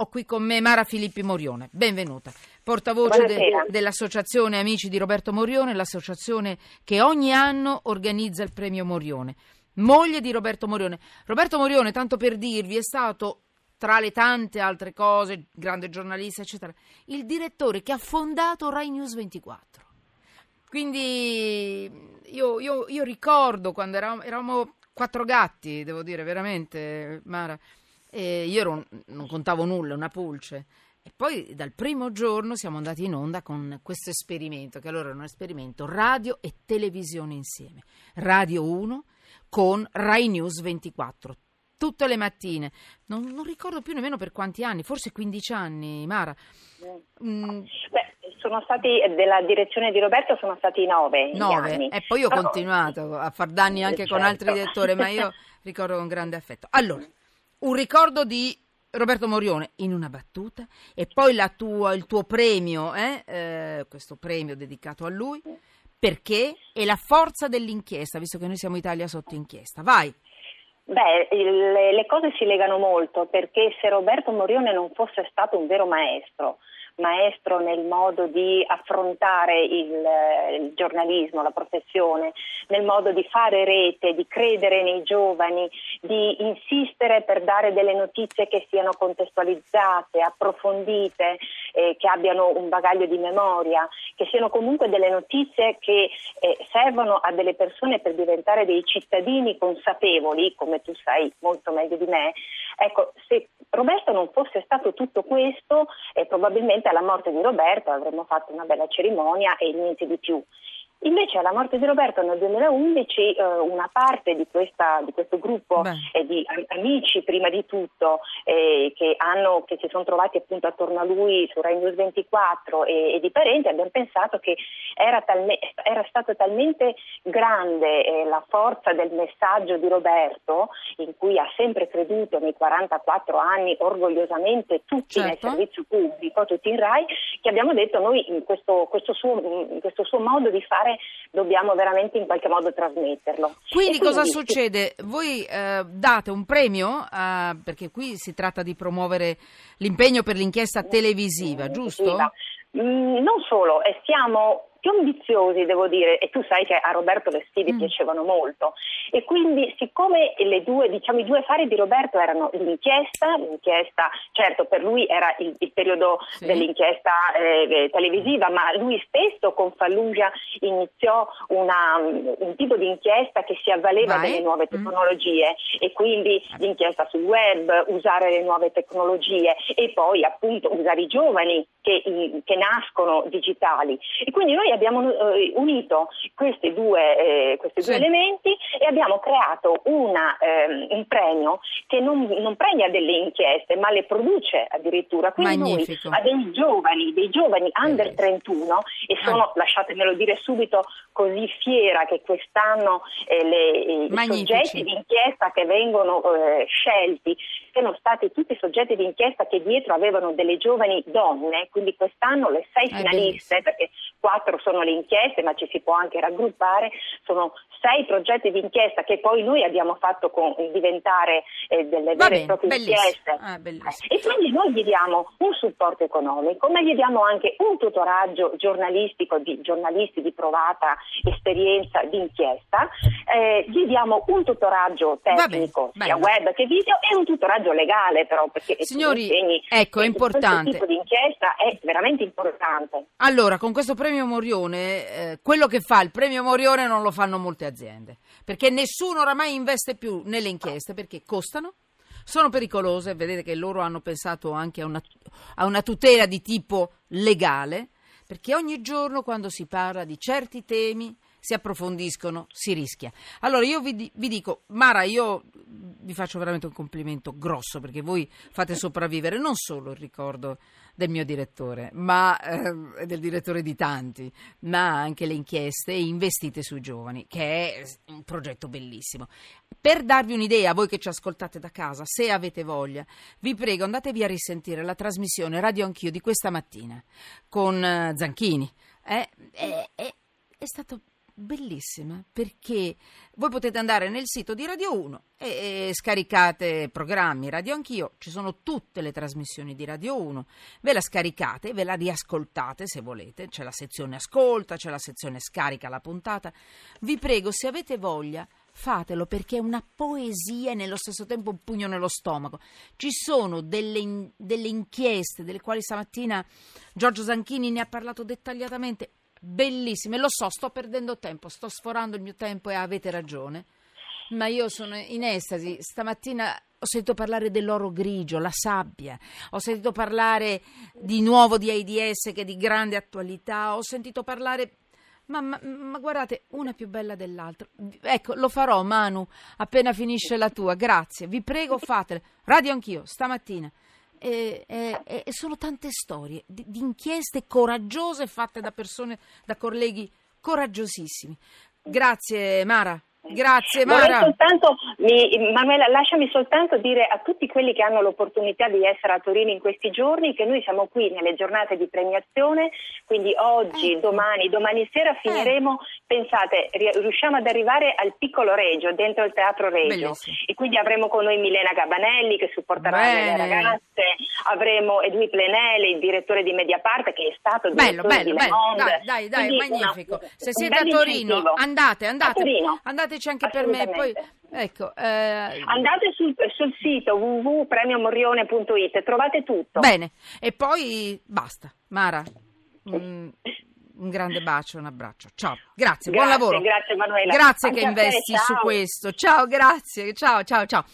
Ho qui con me Mara Filippi Morione, benvenuta, portavoce de- dell'Associazione Amici di Roberto Morione, l'associazione che ogni anno organizza il premio Morione. Moglie di Roberto Morione. Roberto Morione, tanto per dirvi, è stato tra le tante altre cose, grande giornalista, eccetera, il direttore che ha fondato Rai News 24. Quindi io, io, io ricordo quando eravamo, eravamo quattro gatti, devo dire, veramente, Mara. E io ero, non contavo nulla, una pulce. E poi dal primo giorno siamo andati in onda con questo esperimento, che allora era un esperimento radio e televisione insieme. Radio 1 con Rai News 24, tutte le mattine. Non, non ricordo più nemmeno per quanti anni, forse 15 anni, Mara. Mm. Beh, sono stati della direzione di Roberto sono stati nove. Nove, e poi ho continuato a far danni anche certo. con altri direttori, ma io ricordo con grande affetto. Allora un ricordo di Roberto Morione in una battuta e poi tua, il tuo premio, eh? Eh, questo premio dedicato a lui, perché è la forza dell'inchiesta, visto che noi siamo Italia sotto inchiesta. Vai. Beh, le, le cose si legano molto perché se Roberto Morione non fosse stato un vero maestro, maestro nel modo di affrontare il, il, giornalismo, la professione, nel modo di fare rete, di credere nei giovani, di insistere per dare delle notizie che siano contestualizzate, approfondite, eh, che abbiano un bagaglio di memoria, che siano comunque delle notizie che eh, servono a delle persone per diventare dei cittadini consapevoli, come tu sai molto meglio di me. Ecco, se Roberto non fosse stato tutto questo, eh, probabilmente alla morte di Roberto avremmo fatto una bella cerimonia e niente di più. Invece alla morte di Roberto nel 2011 eh, una parte di, questa, di questo gruppo eh, di amici prima di tutto eh, che, hanno, che, si sono trovati appunto attorno a lui su Rai News 24 e, e di parenti abbiamo pensato che era, talme, era stato talmente grande eh, la forza del messaggio di Roberto in cui ha sempre creduto nei 44 anni orgogliosamente tutti certo. nel servizio pubblico, tutti in Rai, che abbiamo detto noi in questo, questo, suo, in questo suo modo di fare dobbiamo veramente in qualche modo trasmetterlo. Quindi, quindi cosa succede? Voi eh, date un premio, eh, perché qui si tratta di promuovere l'impegno per l'inchiesta televisiva, giusto? Mm, non solo, eh, stiamo più ambiziosi, devo dire, e tu sai che a Roberto le sfide mm. piacevano molto. E quindi, siccome due, diciamo, i due fari di Roberto erano l'inchiesta, l'inchiesta, certo per lui era il, il periodo sì. dell'inchiesta eh, televisiva, ma lui stesso con Fallujah iniziò una, un tipo di inchiesta che si avvaleva Vai. delle nuove mm. tecnologie mm. e quindi l'inchiesta sul web, usare le nuove tecnologie e poi appunto usare i giovani che, che nascono digitali. E quindi noi abbiamo eh, unito questi due, eh, questi due sì. elementi e abbiamo creato una, ehm, un premio che non, non, premia delle inchieste ma le produce addirittura. Quindi Magnifico. noi a dei giovani, dei giovani under 31 e sono, ah. lasciatemelo dire subito, così fiera che quest'anno eh, le, i soggetti di inchiesta che vengono eh, scelti siano stati tutti soggetti di inchiesta che dietro avevano delle giovani donne, quindi quest'anno le sei finaliste, perché quattro sono le inchieste, ma ci si può anche raggruppare, sono sei progetti di inchiesta che poi noi abbiamo fatto con, diventare eh, delle vere e proprie inchieste. Ah, e quindi noi gli diamo un supporto economico, ma gli diamo anche un tutoraggio giornalistico di giornalisti di provata esperienza di inchiesta, eh, gli diamo un tutoraggio tecnico sia web che video e un tutoraggio legale però perché Signori, insegni, ecco, è importante. questo tipo di inchiesta è veramente importante. Allora, con questo premio Morione, eh, quello che fa il premio Morione non lo fanno molte aziende, perché nessuno oramai investe più nelle inchieste perché costano, sono pericolose, vedete che loro hanno pensato anche a una, a una tutela di tipo legale, perché ogni giorno quando si parla di certi temi si approfondiscono, si rischia. Allora io vi, vi, dico, Mara, io vi faccio veramente un complimento grosso perché voi fate sopravvivere non solo il ricordo del mio direttore, ma eh, del direttore di tanti, ma anche le inchieste investite sui giovani, che è un progetto bellissimo. Per darvi un'idea, voi che ci ascoltate da casa, se avete voglia, vi prego andatevi a risentire la trasmissione Radio Anch'io di questa mattina con uh, Zanchini. È, è, è, è stato bellissima perché voi potete andare nel sito di Radio 1 e, e scaricate programmi Radio Anch'io, ci sono tutte le trasmissioni di Radio 1, ve la scaricate, ve la riascoltate se volete, c'è la sezione ascolta, c'è la sezione scarica la puntata. Vi prego, se avete voglia, fatelo perché è una poesia e nello stesso tempo un pugno nello stomaco. Ci sono delle, delle inchieste delle quali stamattina Giorgio Zanchini ne ha parlato dettagliatamente bellissime. Lo so, sto perdendo tempo, sto sforando il mio tempo e avete ragione. Ma io sono in estasi. Stamattina ho sentito parlare dell'oro grigio, la sabbia. Ho sentito parlare di nuovo di AIDS che è di grande attualità. Ho sentito parlare. Ma, ma, ma guardate, una più bella dell'altra. Ecco, lo farò, Manu, appena finisce la tua. Grazie. Vi prego, fatele. Radio anch'io, stamattina e, e, e sono tante storie di, di, inchieste coraggiose fatte da persone, da colleghi coraggiosissimi. Grazie Mara. Grazie Mara. Soltanto, mi, Manuela, lasciami soltanto dire a tutti quelli che hanno l'opportunità di essere a Torino in questi giorni che noi siamo qui nelle giornate di premiazione, quindi oggi, ecco. domani, domani sera finiremo, eh. pensate, riusciamo ad arrivare al piccolo Regio, dentro il Teatro Regio Bellissimo. e quindi avremo con noi Milena Gabanelli che supporterà Bene. le ragazze, avremo Edui Plenele, il direttore di Mediapart che è stato il bello, bello, bello. Dai, dai, dai, quindi, magnifico. No, Se siete a Torino, andate, andate. A Torino mandateci anche per me. Poi, ecco, eh... Andate sul, sul sito www.premiomorrione.it, trovate tutto. Bene, e poi basta. Mara. Mm, un grande bacio, un abbraccio. Ciao, grazie, grazie buon lavoro. Grazie Manuela. Grazie anche che investi su questo. Ciao, grazie. Ciao, ciao, ciao.